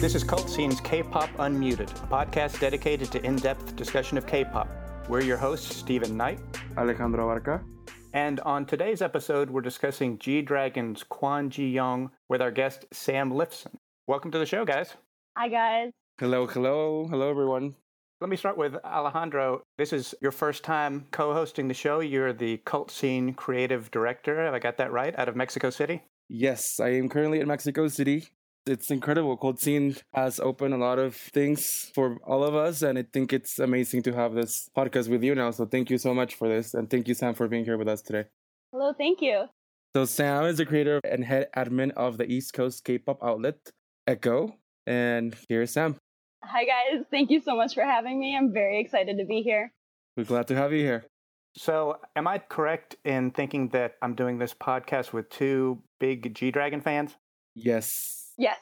This is Cult Scene's K-Pop Unmuted, a podcast dedicated to in-depth discussion of K-pop. We're your hosts, Stephen Knight. Alejandro Barca. And on today's episode, we're discussing G Dragon's Kwon Ji Yong with our guest Sam Lifson. Welcome to the show, guys. Hi, guys. Hello, hello, hello, everyone. Let me start with Alejandro. This is your first time co hosting the show. You're the Cult Scene creative director. Have I got that right? Out of Mexico City? Yes, I am currently in Mexico City. It's incredible. Cult Scene has opened a lot of things for all of us, and I think it's amazing to have this podcast with you now. So thank you so much for this, and thank you, Sam, for being here with us today. Hello, thank you. So Sam is the creator and head admin of the East Coast K-pop outlet Echo, and here's Sam. Hi, guys. Thank you so much for having me. I'm very excited to be here. We're glad to have you here. So, am I correct in thinking that I'm doing this podcast with two big G Dragon fans? Yes. Yes.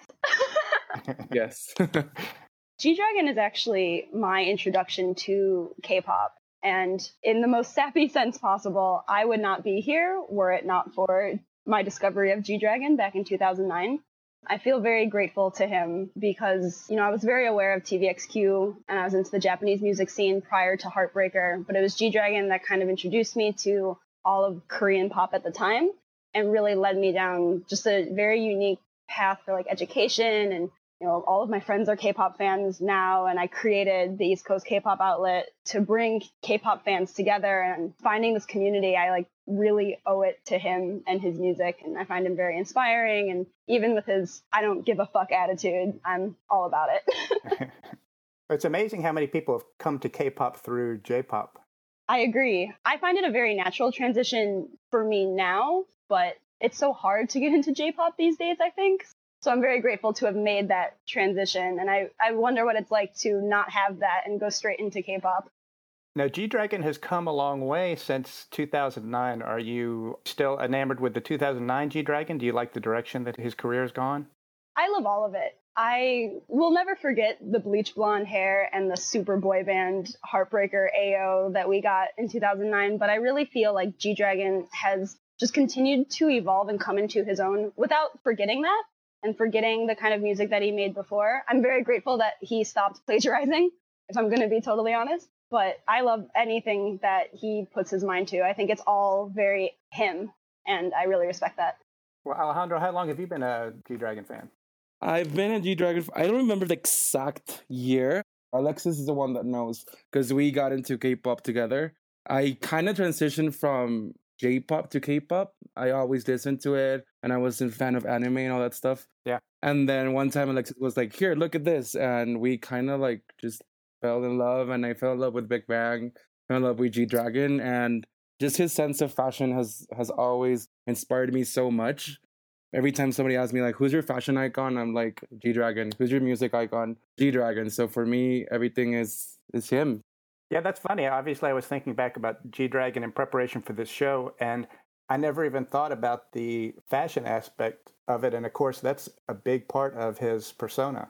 yes. G Dragon is actually my introduction to K pop. And in the most sappy sense possible, I would not be here were it not for my discovery of G Dragon back in 2009. I feel very grateful to him because, you know, I was very aware of TVXQ and I was into the Japanese music scene prior to Heartbreaker, but it was G Dragon that kind of introduced me to all of Korean pop at the time and really led me down just a very unique path for like education and you know all of my friends are k-pop fans now and i created the east coast k-pop outlet to bring k-pop fans together and finding this community i like really owe it to him and his music and i find him very inspiring and even with his i don't give a fuck attitude i'm all about it. It's amazing how many people have come to k-pop through j-pop. I agree. I find it a very natural transition for me now but it's so hard to get into J-pop these days, I think. So I'm very grateful to have made that transition. And I, I wonder what it's like to not have that and go straight into K-pop. Now, G Dragon has come a long way since 2009. Are you still enamored with the 2009 G Dragon? Do you like the direction that his career has gone? I love all of it. I will never forget the bleach blonde hair and the super boy band Heartbreaker AO that we got in 2009, but I really feel like G Dragon has just continued to evolve and come into his own without forgetting that and forgetting the kind of music that he made before. I'm very grateful that he stopped plagiarizing, if I'm going to be totally honest. But I love anything that he puts his mind to. I think it's all very him, and I really respect that. Well, Alejandro, how long have you been a G Dragon fan? I've been a G Dragon. I don't remember the exact year. Alexis is the one that knows because we got into K-pop together. I kind of transitioned from J-pop to K-pop. I always listened to it, and I was a fan of anime and all that stuff. Yeah. And then one time Alexis was like, "Here, look at this," and we kind of like just fell in love, and I fell in love with Big Bang, fell in love with G Dragon, and just his sense of fashion has has always inspired me so much. Every time somebody asks me like, "Who's your fashion icon?" I'm like, "G Dragon." Who's your music icon? G Dragon. So for me, everything is is him. Yeah, that's funny. Obviously, I was thinking back about G Dragon in preparation for this show, and I never even thought about the fashion aspect of it. And of course, that's a big part of his persona.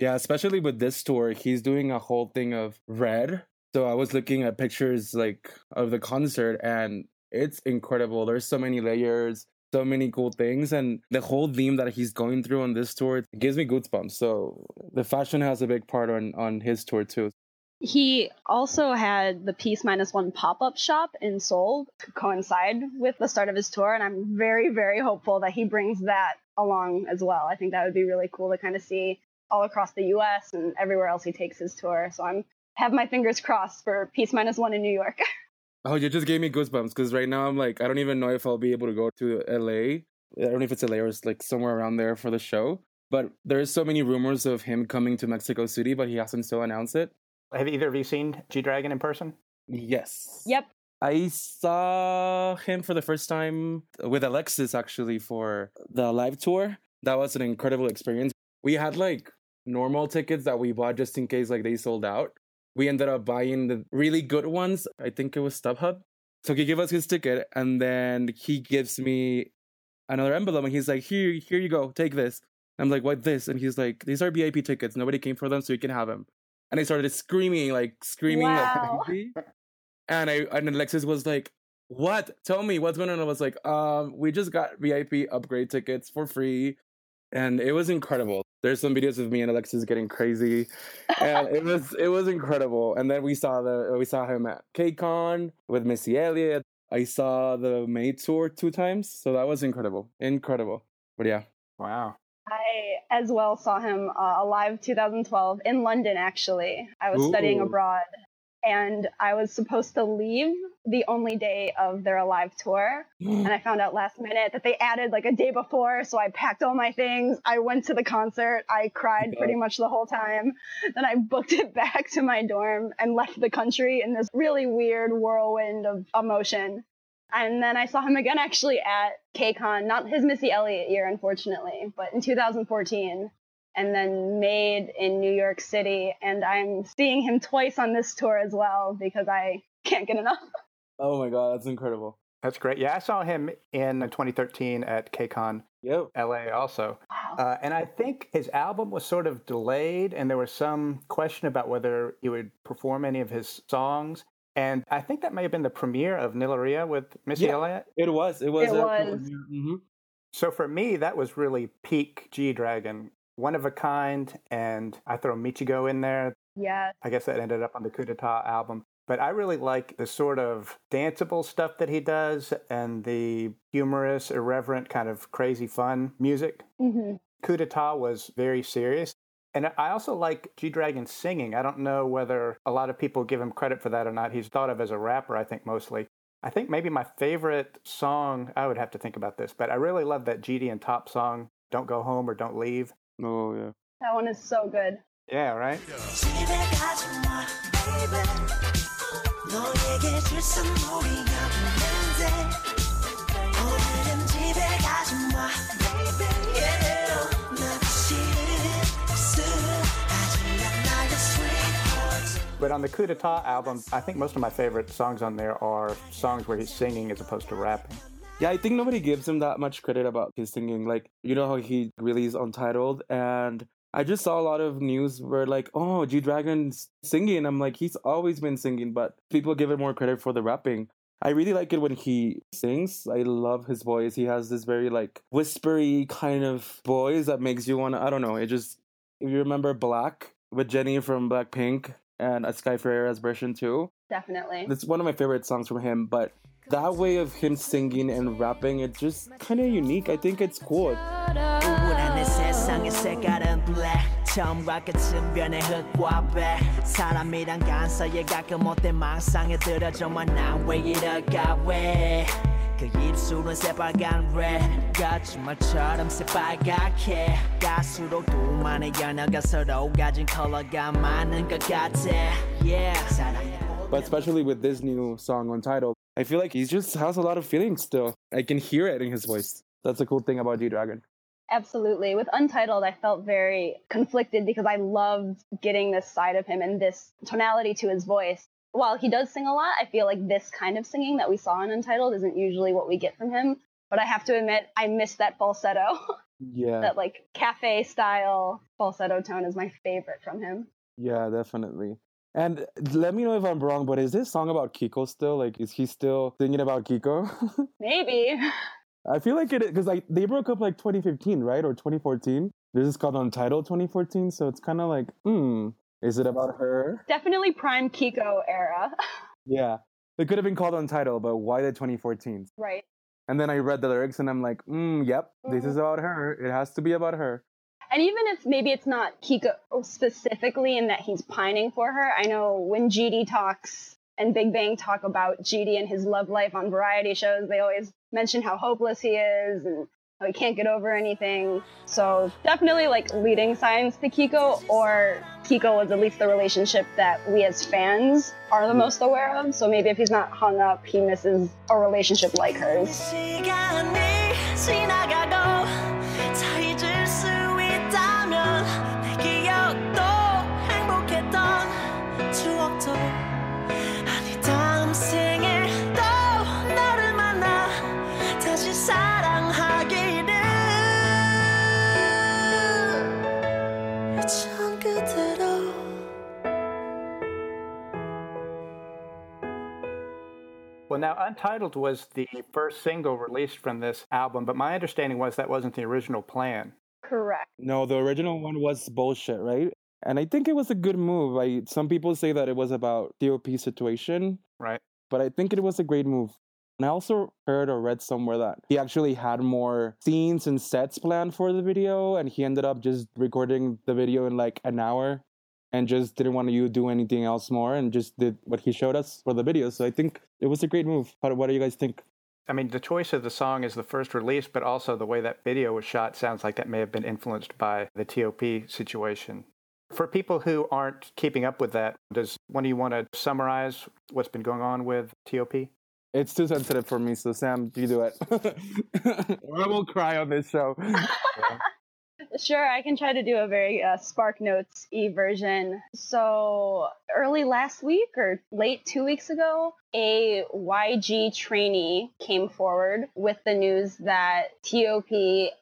Yeah, especially with this tour, he's doing a whole thing of red. So I was looking at pictures like of the concert, and it's incredible. There's so many layers, so many cool things, and the whole theme that he's going through on this tour gives me goosebumps. So the fashion has a big part on on his tour too. He also had the Peace Minus One pop up shop in Seoul to coincide with the start of his tour, and I'm very, very hopeful that he brings that along as well. I think that would be really cool to kind of see all across the US and everywhere else he takes his tour. So I'm have my fingers crossed for Peace Minus One in New York. oh, you just gave me goosebumps because right now I'm like, I don't even know if I'll be able to go to LA. I don't know if it's LA or it's like somewhere around there for the show. But there's so many rumors of him coming to Mexico City, but he hasn't still announced it. Have either of you seen G Dragon in person? Yes. Yep. I saw him for the first time with Alexis actually for the live tour. That was an incredible experience. We had like normal tickets that we bought just in case like they sold out. We ended up buying the really good ones. I think it was StubHub. So he gave us his ticket and then he gives me another envelope and he's like, Here, here you go, take this. I'm like, what this? And he's like, These are VIP tickets. Nobody came for them, so you can have them. And I started screaming, like screaming Wow. like crazy. And I and Alexis was like, "What? Tell me what's going on?" I was like, "Um, we just got VIP upgrade tickets for free." And it was incredible. There's some videos of me and Alexis getting crazy, and it was it was incredible. And then we saw the we saw him at KCON with Missy Elliott. I saw the May tour two times, so that was incredible, incredible. But yeah, Wow. I as well saw him uh, alive 2012 in London. Actually, I was studying abroad, and I was supposed to leave the only day of their Alive tour, and I found out last minute that they added like a day before. So I packed all my things. I went to the concert. I cried Yeah. pretty much the whole time. Then I booked it back to my dorm and left the country in this really weird whirlwind of emotion. And then I saw him again actually at KCON, not his Missy Elliott year, unfortunately, but in 2014. And then Made in New York City. And I'm seeing him twice on this tour as well because I can't get enough. oh my god, that's incredible. That's great. Yeah, I saw him in 2013 at KCON Yep. LA also. Wow. Uh, and I think his album was sort of delayed, and there was some question about whether he would perform any of his songs. And I think that may have been the premiere of Niliria with Missy Yeah. Elliott. It was. It was. It was. mhm. So for me, that was really peak G Dragon, one of a kind. And I throw Michigo in there. yeah. I guess that ended up on the Coup d'etat album. But I really like the sort of danceable stuff that he does and the humorous, irreverent, kind of crazy fun music. hmm Coup d'etat was very serious. And I also like G Dragon singing. I don't know whether a lot of people give him credit for that or not. He's thought of as a rapper, I think, mostly. I think maybe my favorite song, I would have to think about this, but I really love that GD and Top song, Don't Go Home or Don't Leave. Oh yeah. That one is so good. Yeah, right? 집 But on the Coup d'etat album, I think most of my favorite songs on there are songs where he's singing as opposed to rapping. Yeah, I think nobody gives him that much credit about his singing. Like, you know how he released Untitled, and I just saw a lot of news where like, oh, G Dragon's singing. I'm like, he's always been singing, but people give him more credit for the rapping. I really like it when he sings. I love his voice. He has this very like whispery kind of voice that makes you wanna. I don't know. It just if you remember Black with Jennie from Blackpink and a Sky Ferreira's version too. Definitely. That's one of my favorite songs from him, but that way of him singing and rapping, it's just kind of unique. I think it's cool. 우울한 내 세상의 색깔은 black 처음과 끝은 변해 흙과 배 사람이란 간사에 가끔 못된 망상에 들어 정말 난왜 이럴까 왜 그 입술은 새빨간 red 거짓말처럼 새빨갛게 갈수록 둘만의 연애가 서로 가진 컬러가 많은 것 같아 yeah But especially with this new song Untitled, I feel like he just has a lot of feelings still. I can hear it in his voice. That's a cool thing about G Dragon. Absolutely. With Untitled, I felt very conflicted because I loved getting this side of him and this tonality to his voice. While he does sing a lot, I feel like this kind of singing that we saw in Untitled isn't usually what we get from him. But I have to admit, I miss that falsetto. Yeah, that like cafe style falsetto tone is my favorite from him. yeah, definitely. And let me know if I'm wrong, but is this song about Kiko still? Like, is he still singing about Kiko? Maybe. I feel like it because like they broke up like 2015, right, or 2014. This is called Untitled 2014, so it's kind of like, hmm, is it about her? Definitely prime Kiko era. Yeah, it could have been called Untitled, but why the 2014? right. And then I read the lyrics and I'm like, mm, yep, this is about her. It has to be about her. And even if maybe it's not Kiko specifically in that he's pining for her, I know when GD talks and Big Bang talk about GD and his love life on variety shows, they always mention how hopeless he is and he can't get over anything. So definitely like leading signs to Kiko, or Kiko was at least the relationship that we as fans are the most aware of. So maybe if he's not hung up, he misses a relationship like hers. Now Untitled was the first single released from this album, but my understanding was that wasn't the original plan. Correct. No, the original one was bullshit, right? And I think it was a good move. I some people say that it was about TOP situation, Right. but I think it was a great move. And I also heard or read somewhere that he actually had more scenes and sets planned for the video, and he ended up just recording the video in like an hour and just didn't want to do anything else more and just did what he showed us for the video. So I think it was a great move. What, what do you guys think? I mean, the choice of the song is the first release, but also the way that video was shot sounds like that may have been influenced by the TOP situation. For people who aren't keeping up with that, does one of you want to summarize what's been going on with TOP? It's too sensitive for me, so Sam, you do it. or I will cry on this show. Sure, I can try to do a very uh, Spark Notes e version. So, early last week or late two weeks ago, a YG trainee came forward with the news that TOP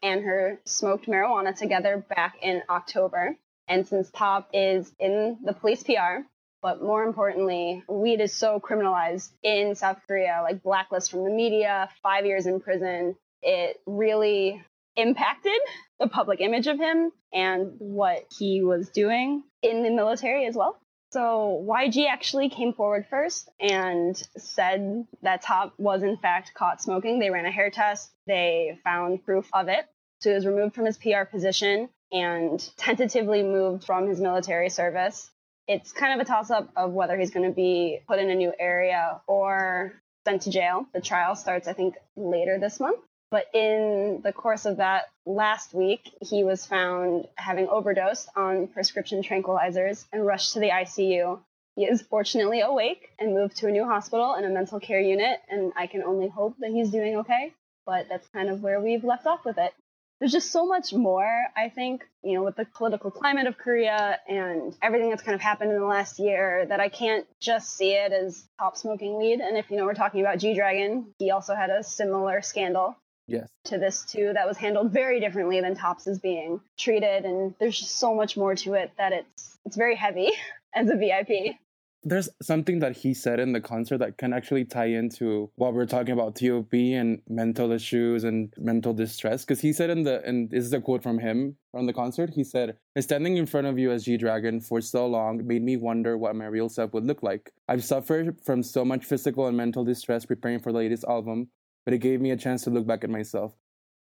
and her smoked marijuana together back in October. And since Top is in the police PR, but more importantly, weed is so criminalized in South Korea, like blacklist from the media, five years in prison. It really impacted the public image of him and what he was doing in the military as well. So YG actually came forward first and said that Top was in fact caught smoking. They ran a hair test. They found proof of it. So he was removed from his PR position and tentatively moved from his military service. It's kind of a toss up of whether he's going to be put in a new area or sent to jail. The trial starts, I think, later this month. But in the course of that last week, he was found having overdosed on prescription tranquilizers and rushed to the ICU. He is fortunately awake and moved to a new hospital and a mental care unit, and I can only hope that he's doing okay. But that's kind of where we've left off with it. There's just so much more, I think, you know, with the political climate of Korea and everything that's kind of happened in the last year that I can't just see it as Top smoking weed. And if, you know, we're talking about G Dragon, he also had a similar scandal Yes. to this too that was handled very differently than Tops is being treated and there's just so much more to it that it's it's very heavy as a VIP. There's something that he said in the concert that can actually tie into what we're talking about TOP and mental issues and mental distress. Because he said in the, and this is a quote from him from the concert, he said, Standing in front of you as G Dragon for so long made me wonder what my real self would look like. I've suffered from so much physical and mental distress preparing for the latest album, but it gave me a chance to look back at myself.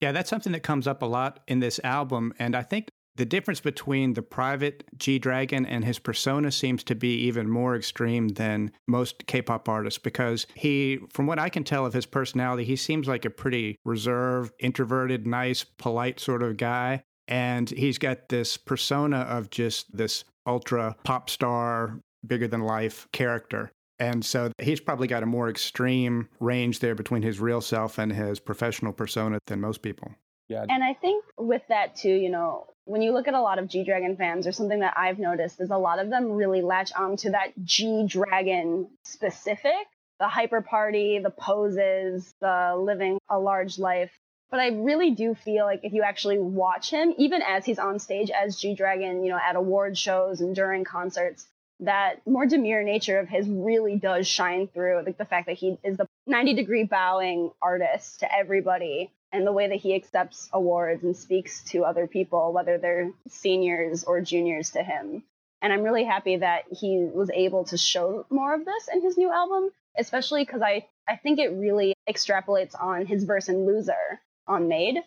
Yeah, that's something that comes up a lot in this album. And I think the difference between the private G Dragon and his persona seems to be even more extreme than most K pop artists because he, from what I can tell of his personality, he seems like a pretty reserved, introverted, nice, polite sort of guy. And he's got this persona of just this ultra pop star, bigger than life character. And so he's probably got a more extreme range there between his real self and his professional persona than most people. Yeah. And I think with that too, you know, when you look at a lot of G Dragon fans, or something that I've noticed is a lot of them really latch on to that G Dragon specific, the hyper party, the poses, the living a large life. But I really do feel like if you actually watch him, even as he's on stage as G Dragon, you know, at award shows and during concerts, that more demure nature of his really does shine through. Like the fact that he is the 90 degree bowing artist to everybody and the way that he accepts awards and speaks to other people, whether they're seniors or juniors to him. And I'm really happy that he was able to show more of this in his new album, especially because I, I think it really extrapolates on his verse in Loser on Made.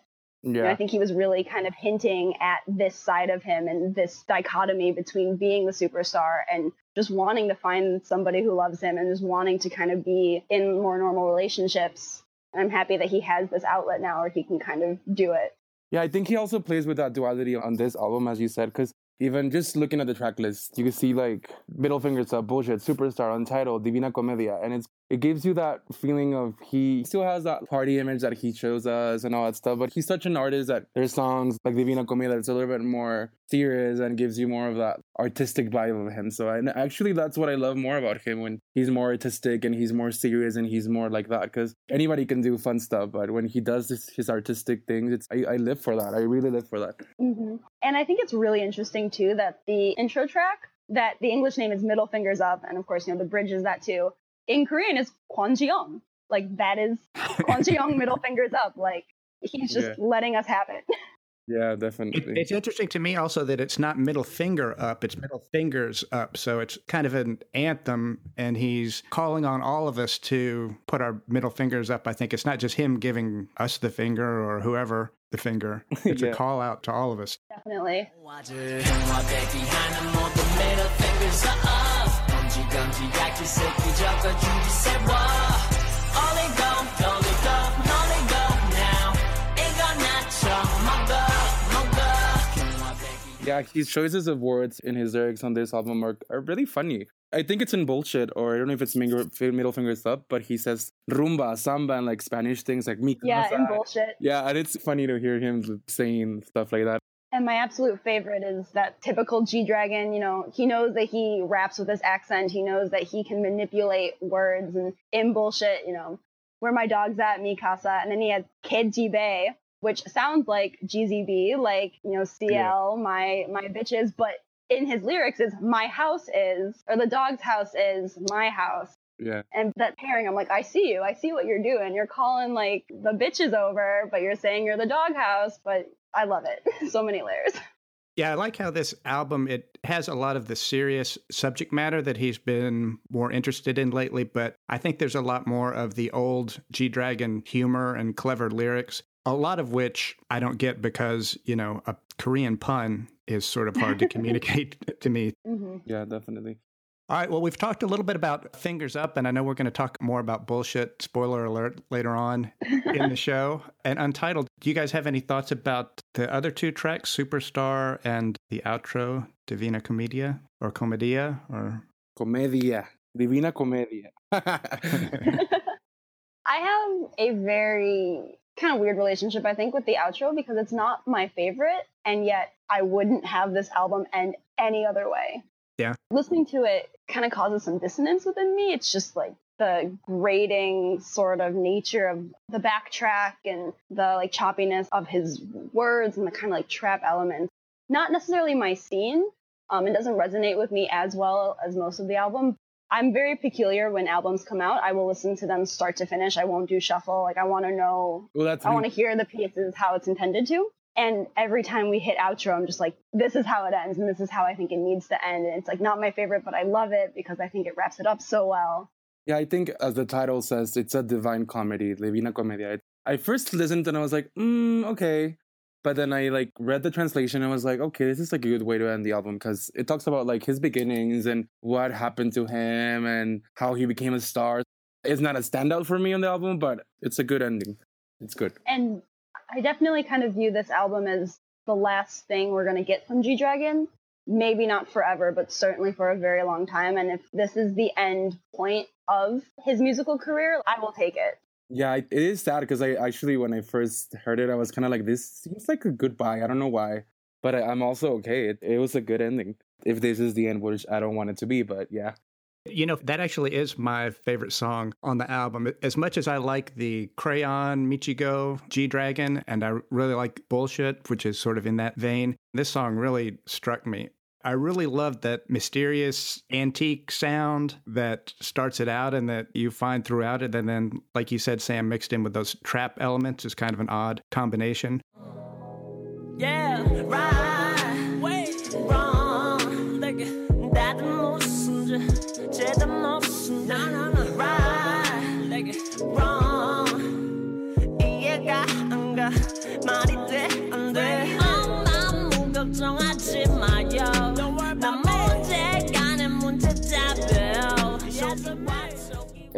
And I think he was really kind of hinting at this side of him and this dichotomy between being the superstar and just wanting to find somebody who loves him and just wanting to kind of be in more normal relationships. And I'm happy that he has this outlet now where he can kind of do it. Yeah, I think he also plays with that duality on this album, as you said, because even just looking at the track list, you can see like Middle Fingers Up, Bullshit, Superstar, Untitled, Divina Comedia, and it's it gives you that feeling of he still has that party image that he shows us and all that stuff, but he's such an artist that there's songs like Divina Comedia that's a little bit more serious and gives you more of that artistic vibe of him. So and actually that's what I love more about him when he's more artistic and he's more serious and he's more like that because anybody can do fun stuff, but when he does this, his artistic things, it's I, I live for that. I really live for that. hmm And I think it's really interesting too that the intro track, that the English name is Middle Fingers Up, and of course, you know, the bridge is that too. In Korean, it's Kwon Ji-yong, Like that is Kwon Young middle fingers up. Like he's just Yeah. letting us have it. Yeah, It, definitely. it's interesting to me also that it's not middle finger up, it's middle fingers up. So it's kind of an anthem, and he's calling on all of us to put our middle fingers up. I think it's not just him giving us the finger or whoever the finger, it's Yeah. a call out to all of us. Definitely. 형와 대기하는 모든 middle fingers up 검지 검지 약지 새끼 적어주지 세워 Only go, only go, only go now 이건 나처럼 먹어 먹어 형와 대기 Yeah, his choices of words in his lyrics on this album are, are really funny. I think it's in bullshit, or I don't know if it's middle, middle fingers up, but he says rumba, samba, and like Spanish things like mi Yeah, casa. and bullshit. Yeah, and it's funny to hear him saying stuff like that. And my absolute favorite is that typical G Dragon. You know, he knows that he raps with his accent. He knows that he can manipulate words and in bullshit, you know, where my dog's at, Mikasa. And then he has Kid G Bay, which sounds like GZB, like, you know, CL, my, my bitches. But in his lyrics is my house is, or the dog's house is my house. Yeah. And that pairing, I'm like, I see you. I see what you're doing. You're calling like the bitches over, but you're saying you're the doghouse. But I love it. so many layers. Yeah, I like how this album it has a lot of the serious subject matter that he's been more interested in lately, but I think there's a lot more of the old G Dragon humor and clever lyrics, a lot of which I don't get because, you know, a Korean pun is sort of hard to communicate to me. hmm Yeah, definitely. All right, well, we've talked a little bit about Fingers Up, and I know we're going to talk more about bullshit, spoiler alert, later on in the show. And Untitled, do you guys have any thoughts about the other two tracks, Superstar and the outro, Divina Comedia or Comedia? Or Comedia. Divina Comedia. I have a very kind of weird relationship, I think, with the outro because it's not my favorite, and yet I wouldn't have this album end any other way. Yeah. Listening to it kind of causes some dissonance within me. It's just like the grating sort of nature of the backtrack and the like choppiness of his words and the kind of like trap elements. Not necessarily my scene. Um, it doesn't resonate with me as well as most of the album, I'm very peculiar when albums come out. I will listen to them start to finish. I won't do shuffle. Like I want to know, well, that's I want to hear the pieces how it's intended to. And every time we hit outro, I'm just like, this is how it ends, and this is how I think it needs to end. And it's like not my favorite, but I love it because I think it wraps it up so well. Yeah, I think as the title says, it's a divine comedy, Divina Comedia. I first listened and I was like, mm, okay. But then I like read the translation and was like, okay, this is like a good way to end the album because it talks about like his beginnings and what happened to him and how he became a star. It's not a standout for me on the album, but it's a good ending. It's good. And I definitely kind of view this album as the last thing we're going to get from G Dragon. Maybe not forever, but certainly for a very long time. And if this is the end point of his musical career, I will take it. Yeah, it is sad because I actually, when I first heard it, I was kind of like, this seems like a goodbye. I don't know why, but I, I'm also okay. It, it was a good ending. If this is the end, which I don't want it to be, but yeah. You know, that actually is my favorite song on the album. As much as I like the Crayon, Michigo, G Dragon, and I really like Bullshit, which is sort of in that vein, this song really struck me. I really love that mysterious antique sound that starts it out and that you find throughout it. And then, like you said, Sam, mixed in with those trap elements is kind of an odd combination. Yeah, right.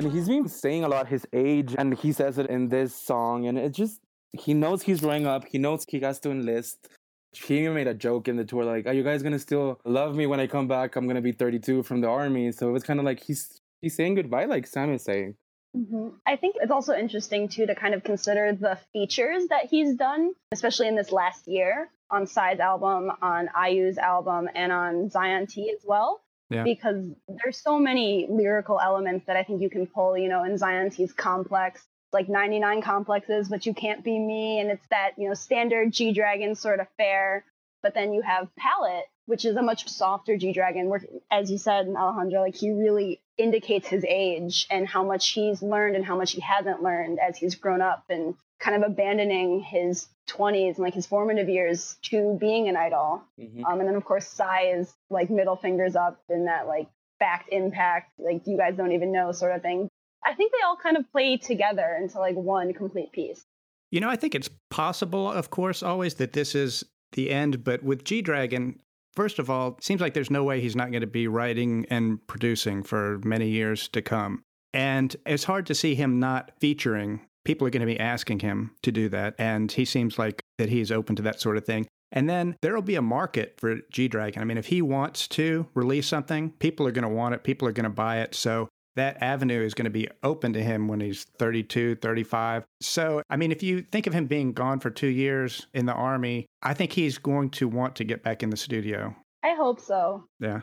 And he's been saying a lot his age, and he says it in this song, and it just he knows he's growing up. He knows he has to enlist. He even made a joke in the tour, like, "Are you guys gonna still love me when I come back? I'm gonna be 32 from the army." So it was kind of like he's he's saying goodbye, like Sam is saying. Mhm. I think it's also interesting too to kind of consider the features that he's done, especially in this last year on Psy's album, on IU's album, and on Zion T as well. Yeah. Because there's so many lyrical elements that I think you can pull, you know, in Zion T's complex, like 99 complexes, but you can't be me. And it's that, you know, standard G Dragon sort of fare. But then you have Palette, which is a much softer G Dragon, where, as you said, Alejandro, like he really indicates his age and how much he's learned and how much he hasn't learned as he's grown up and kind of abandoning his 20s and like his formative years to being an idol. Mm-hmm. Um, and then of course Psy is like middle fingers up in that like fact impact, like you guys don't even know sort of thing. I think they all kind of play together into like one complete piece. You know, I think it's possible, of course, always that this is the end, but with G Dragon, first of all, seems like there's no way he's not going to be writing and producing for many years to come. And it's hard to see him not featuring people are going to be asking him to do that. And he seems like that he's open to that sort of thing. And then there'll be a market for G Dragon. I mean, if he wants to release something, people are going to want it, people are going to buy it. So that avenue is going to be open to him when he's 32, 35. So, I mean, if you think of him being gone for two years in the army, I think he's going to want to get back in the studio. I hope so. Yeah.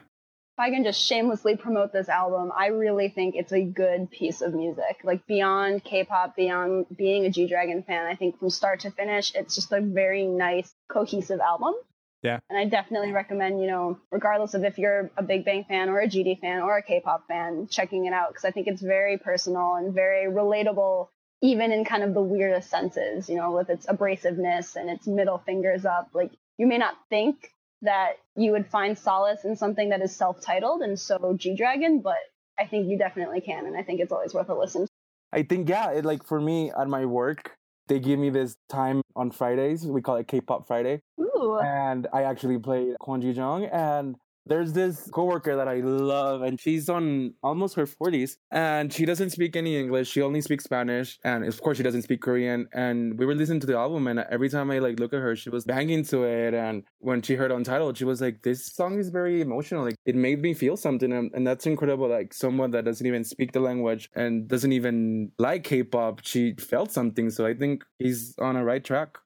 I can just shamelessly promote this album, I really think it's a good piece of music. Like beyond K-pop, beyond being a G Dragon fan, I think from start to finish, it's just a very nice, cohesive album. Yeah. And I definitely recommend, you know, regardless of if you're a Big Bang fan or a GD fan or a K-pop fan, checking it out because I think it's very personal and very relatable, even in kind of the weirdest senses. You know, with its abrasiveness and its middle fingers up. Like you may not think that you would find solace in something that is self-titled and so G Dragon, but I think you definitely can, and I think it's always worth a listen. I think yeah, it, like for me at my work, they give me this time on Fridays. We call it K-pop Friday, Ooh. and I actually play Kwon Ji Yong, and there's this coworker that I love, and she's on almost her 40s, and she doesn't speak any English. She only speaks Spanish, and of course, she doesn't speak Korean. And we were listening to the album, and every time I like look at her, she was banging to it. And when she heard Untitled, she was like, "This song is very emotional. Like it made me feel something, and, and that's incredible. Like someone that doesn't even speak the language and doesn't even like K-pop, she felt something. So I think he's on a right track."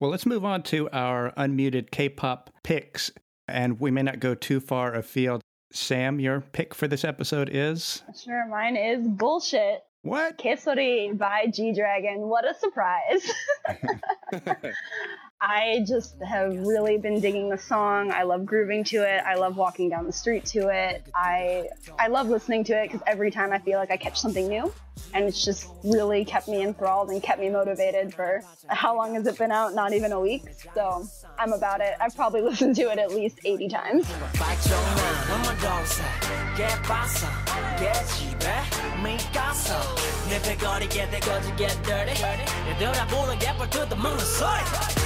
Well, let's move on to our unmuted K pop picks and we may not go too far afield. Sam, your pick for this episode is? Sure, mine is bullshit. What? Kesori by G Dragon. What a surprise. I just have really been digging the song. I love grooving to it. I love walking down the street to it. I I love listening to it because every time I feel like I catch something new, and it's just really kept me enthralled and kept me motivated for how long has it been out? Not even a week. So I'm about it. I've probably listened to it at least 80 times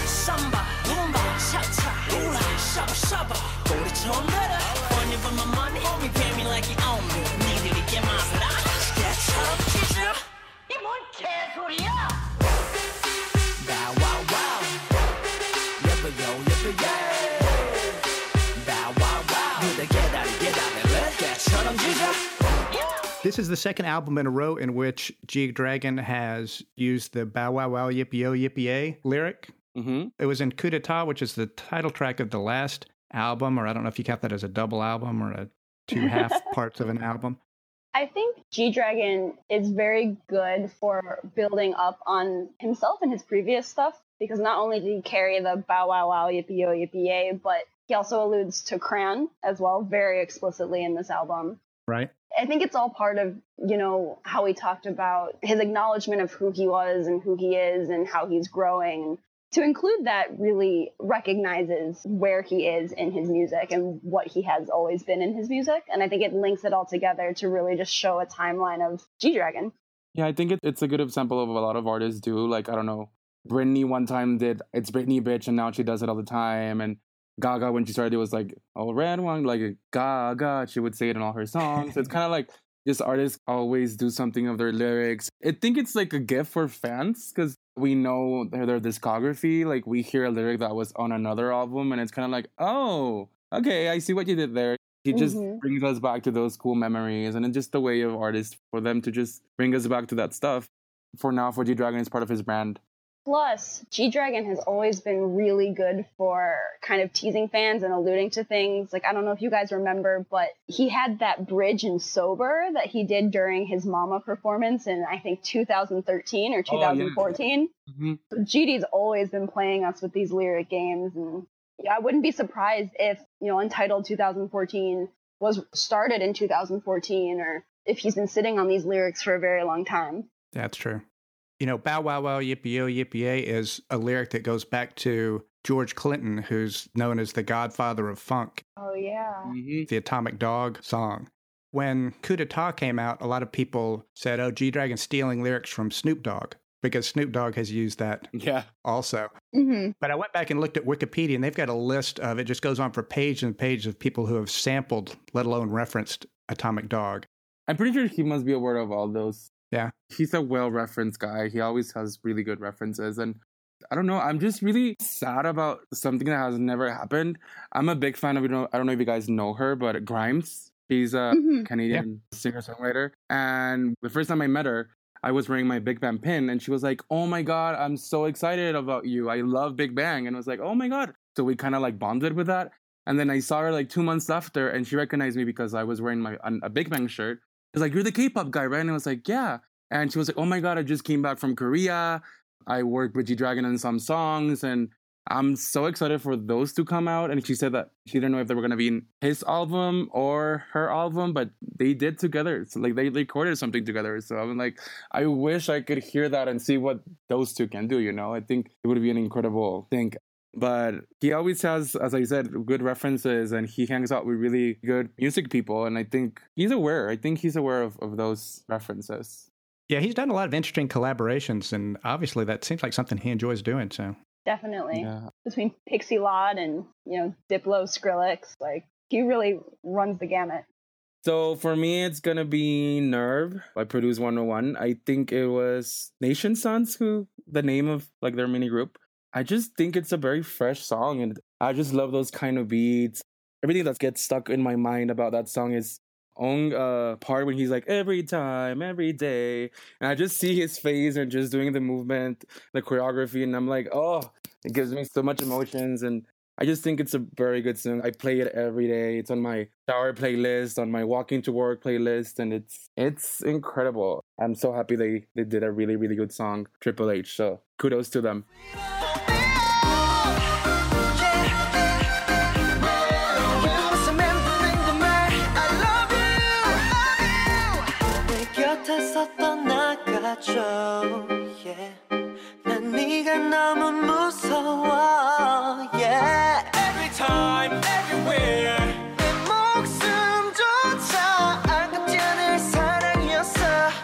samba, cha cha, hula. Go to you my money, homie, pay me like you own me. To get my. That's how You. Bow wow wow. Yo, This is the second album in a row in which G Dragon has used the bow wow wow yippee yo yippee yay lyric. Mm-hmm. It was in Coup d'etat, which is the title track of the last album, or I don't know if you count that as a double album or a two half parts of an album. I think G Dragon is very good for building up on himself and his previous stuff because not only did he carry the bow wow wow yippee yo yippee yay, but he also alludes to Crayon as well very explicitly in this album. Right. I think it's all part of, you know, how he talked about his acknowledgement of who he was and who he is and how he's growing to include that really recognizes where he is in his music and what he has always been in his music. And I think it links it all together to really just show a timeline of G Dragon. Yeah, I think it, it's a good example of a lot of artists do. Like, I don't know, Britney one time did It's Britney Bitch, and now she does it all the time. And Gaga, when she started, it was like, Oh, red one, like Gaga. She would say it in all her songs. So it's kind of like this artists always do something of their lyrics. I think it's like a gift for fans because we know their, their discography. Like we hear a lyric that was on another album, and it's kind of like, oh, okay, I see what you did there. It just mm-hmm. brings us back to those cool memories, and it's just the way of artists for them to just bring us back to that stuff. For now, for G Dragon is part of his brand. Plus, G Dragon has always been really good for kind of teasing fans and alluding to things. Like, I don't know if you guys remember, but he had that bridge in Sober that he did during his Mama performance in, I think, 2013 or 2014. Oh, yeah. mm-hmm. GD's always been playing us with these lyric games. And yeah, I wouldn't be surprised if, you know, Untitled 2014 was started in 2014 or if he's been sitting on these lyrics for a very long time. That's true. You know, Bow Wow Wow Yippee Yo Yippee Yay is a lyric that goes back to George Clinton, who's known as the godfather of funk, Oh yeah. Mm-hmm. the Atomic Dog song. When Coup d'etat came out, a lot of people said, oh, G Dragon's stealing lyrics from Snoop Dogg because Snoop Dogg has used that Yeah. also. hmm But I went back and looked at Wikipedia, and they've got a list of it. Just goes on for page and page of people who have sampled, let alone referenced Atomic Dog. I'm pretty sure he must be aware of all those. Yeah. He's a well referenced guy. He always has really good references. And I don't know, I'm just really sad about something that has never happened. I'm a big fan of, you know, I don't know if you guys know her, but Grimes. She's a hmm Canadian singer songwriter. And the first time I met her, I was wearing my Big Bang pin, and she was like, "Oh my god, I'm so excited about you! I love Big Bang." And I was like, "Oh my god!" So we kind of like bonded with that. And then I saw her like two months after, and she recognized me because I was wearing my a Big Bang shirt. She's like, "You're the K-pop guy, right?" And I was like, "Yeah." And she was like, "Oh my god, I just came back from Korea. I worked with G Dragon on some songs, and I'm so excited for those to come out." And she said that she didn't know if they were gonna be in his album or her album, but they did together. So like they recorded something together. So I'm like, I wish I could hear that and see what those two can do. You know, I think it would be an incredible thing. But he always has, as I said, good references and he hangs out with really good music people. And I think he's aware. I think he's aware of, of those references. Yeah, he's done a lot of interesting collaborations, and obviously that seems like something he enjoys doing. So, Definitely. Yeah. Between Pixie Lott and, you know, Diplo, Skrillex, like he really runs the gamut. So for me, it's gonna be Never by Produce 101. I think it was Nation Sons who the name of like their mini group. I just think it's a very fresh song, and I just love those kind of beats. Everything that gets stuck in my mind about that song is Ong uh part when he's like every time, every day, and I just see his face and just doing the movement, the choreography, and I'm like, oh, it gives me so much emotions and I just think it's a very good song. I play it every day. It's on my shower playlist, on my walking to work playlist, and it's it's incredible. I'm so happy they they did a really really good song, Triple H. So kudos to them. yeah. 난 네가 너무 무서워 yeah. Every time, everywhere 내 목숨조차 않을 사랑이었어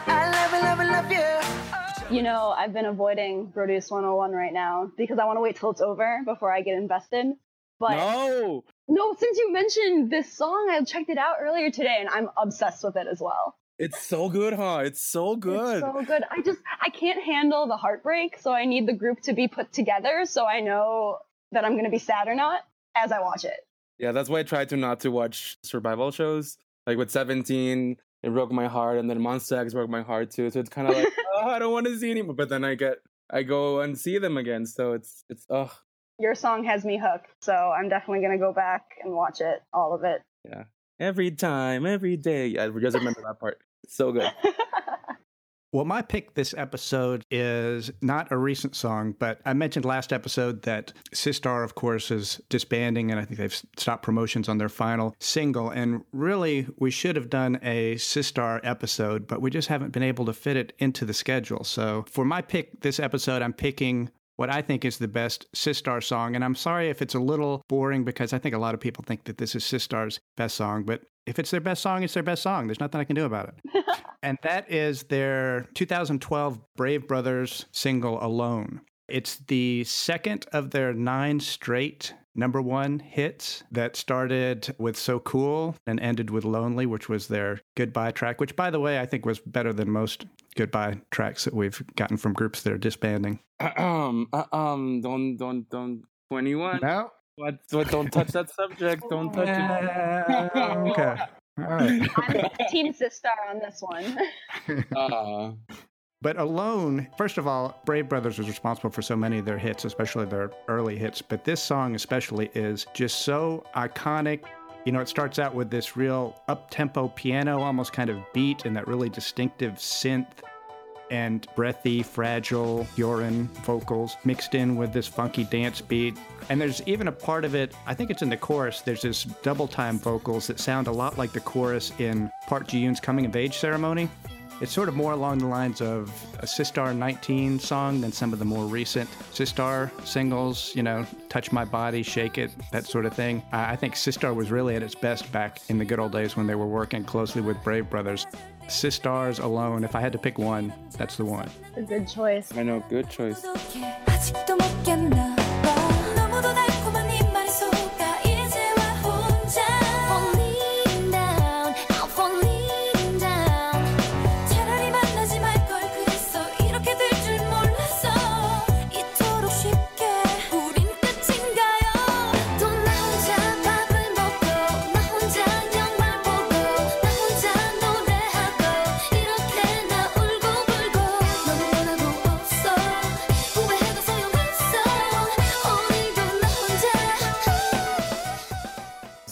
I love you, love you, love you You know, I've been avoiding Produce 101 right now because I want to wait till it's over before I get invested. But no, no. Since you mentioned this song, I checked it out earlier today, and I'm obsessed with it as well it's so good, huh? It's so good. It's so good. I just I can't handle the heartbreak, so I need the group to be put together so I know that I'm gonna be sad or not as I watch it. Yeah, that's why I try to not to watch survival shows. Like with 17, it broke my heart, and then Monsta X broke my heart too. So it's kind of like, oh, I don't want to see anymore. But then I get, I go and see them again. So it's, it's, oh, Your song has me hooked, so I'm definitely gonna go back and watch it, all of it. yeah. Every time, every day. I just remember that part. It's so good. well, my pick this episode is not a recent song, but I mentioned last episode that Sistar, of course, is disbanding, and I think they've stopped promotions on their final single. And really, we should have done a Sistar episode, but we just haven't been able to fit it into the schedule. So for my pick this episode, I'm picking what I think is the best Sistar song. And I'm sorry if it's a little boring because I think a lot of people think that this is Sistar's best song, but if it's their best song, it's their best song. There's nothing I can do about it. and that is their 2012 Brave Brothers single Alone. It's the second of their nine straight number one hits that started with So Cool and ended with Lonely, which was their goodbye track, which, by the way, I think was better than most goodbye tracks that we've gotten from groups that are disbanding. um, uh, um, don't, don't, don't. 21. No? What, what? Don't touch that subject. Don't touch it. okay. All right. I'm Team Sistar on this one. Uh, But Alone, first of all, Brave Brothers was responsible for so many of their hits, especially their early hits. But this song, especially, is just so iconic. You know, it starts out with this real up tempo piano, almost kind of beat, and that really distinctive synth. and breathy, fragile Hyolyn vocals mixed in with this funky dance beat. And there's even a part of it, I think it's in the chorus, there's this double time vocals that sound a lot like the chorus in Park Ji Yoon's coming of age ceremony. It's sort of more along the lines of a Sistar 19 song than some of the more recent Sistar singles, you know, Touch My Body, Shake It, that sort of thing. I think Sistar was really at its best back in the good old days when they were working closely with Brave Brothers. Sistars alone, if I had to pick one, that's the one. A good choice. I know, good choice.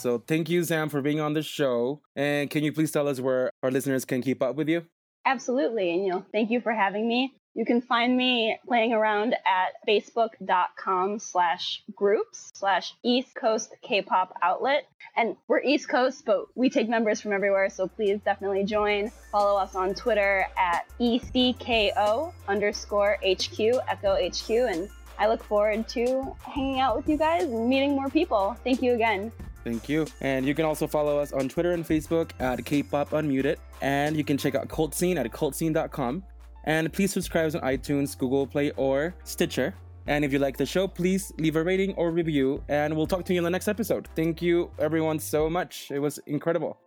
So thank you, Sam, for being on the show. And can you please tell us where our listeners can keep up with you? Absolutely. And, you know, thank you for having me. You can find me playing around at facebook.com slash groups slash East Coast K-pop outlet. And we're East Coast, but we take members from everywhere. So please definitely join. Follow us on Twitter at ECKO underscore HQ, Echo HQ. And I look forward to hanging out with you guys and meeting more people. Thank you again. Thank you. And you can also follow us on Twitter and Facebook at K-pop Unmuted. And you can check out KultScene at kultscene.com. And please subscribe on iTunes, Google Play, or Stitcher. And if you like the show, please leave a rating or review. And we'll talk to you in the next episode. Thank you, everyone, so much. It was incredible.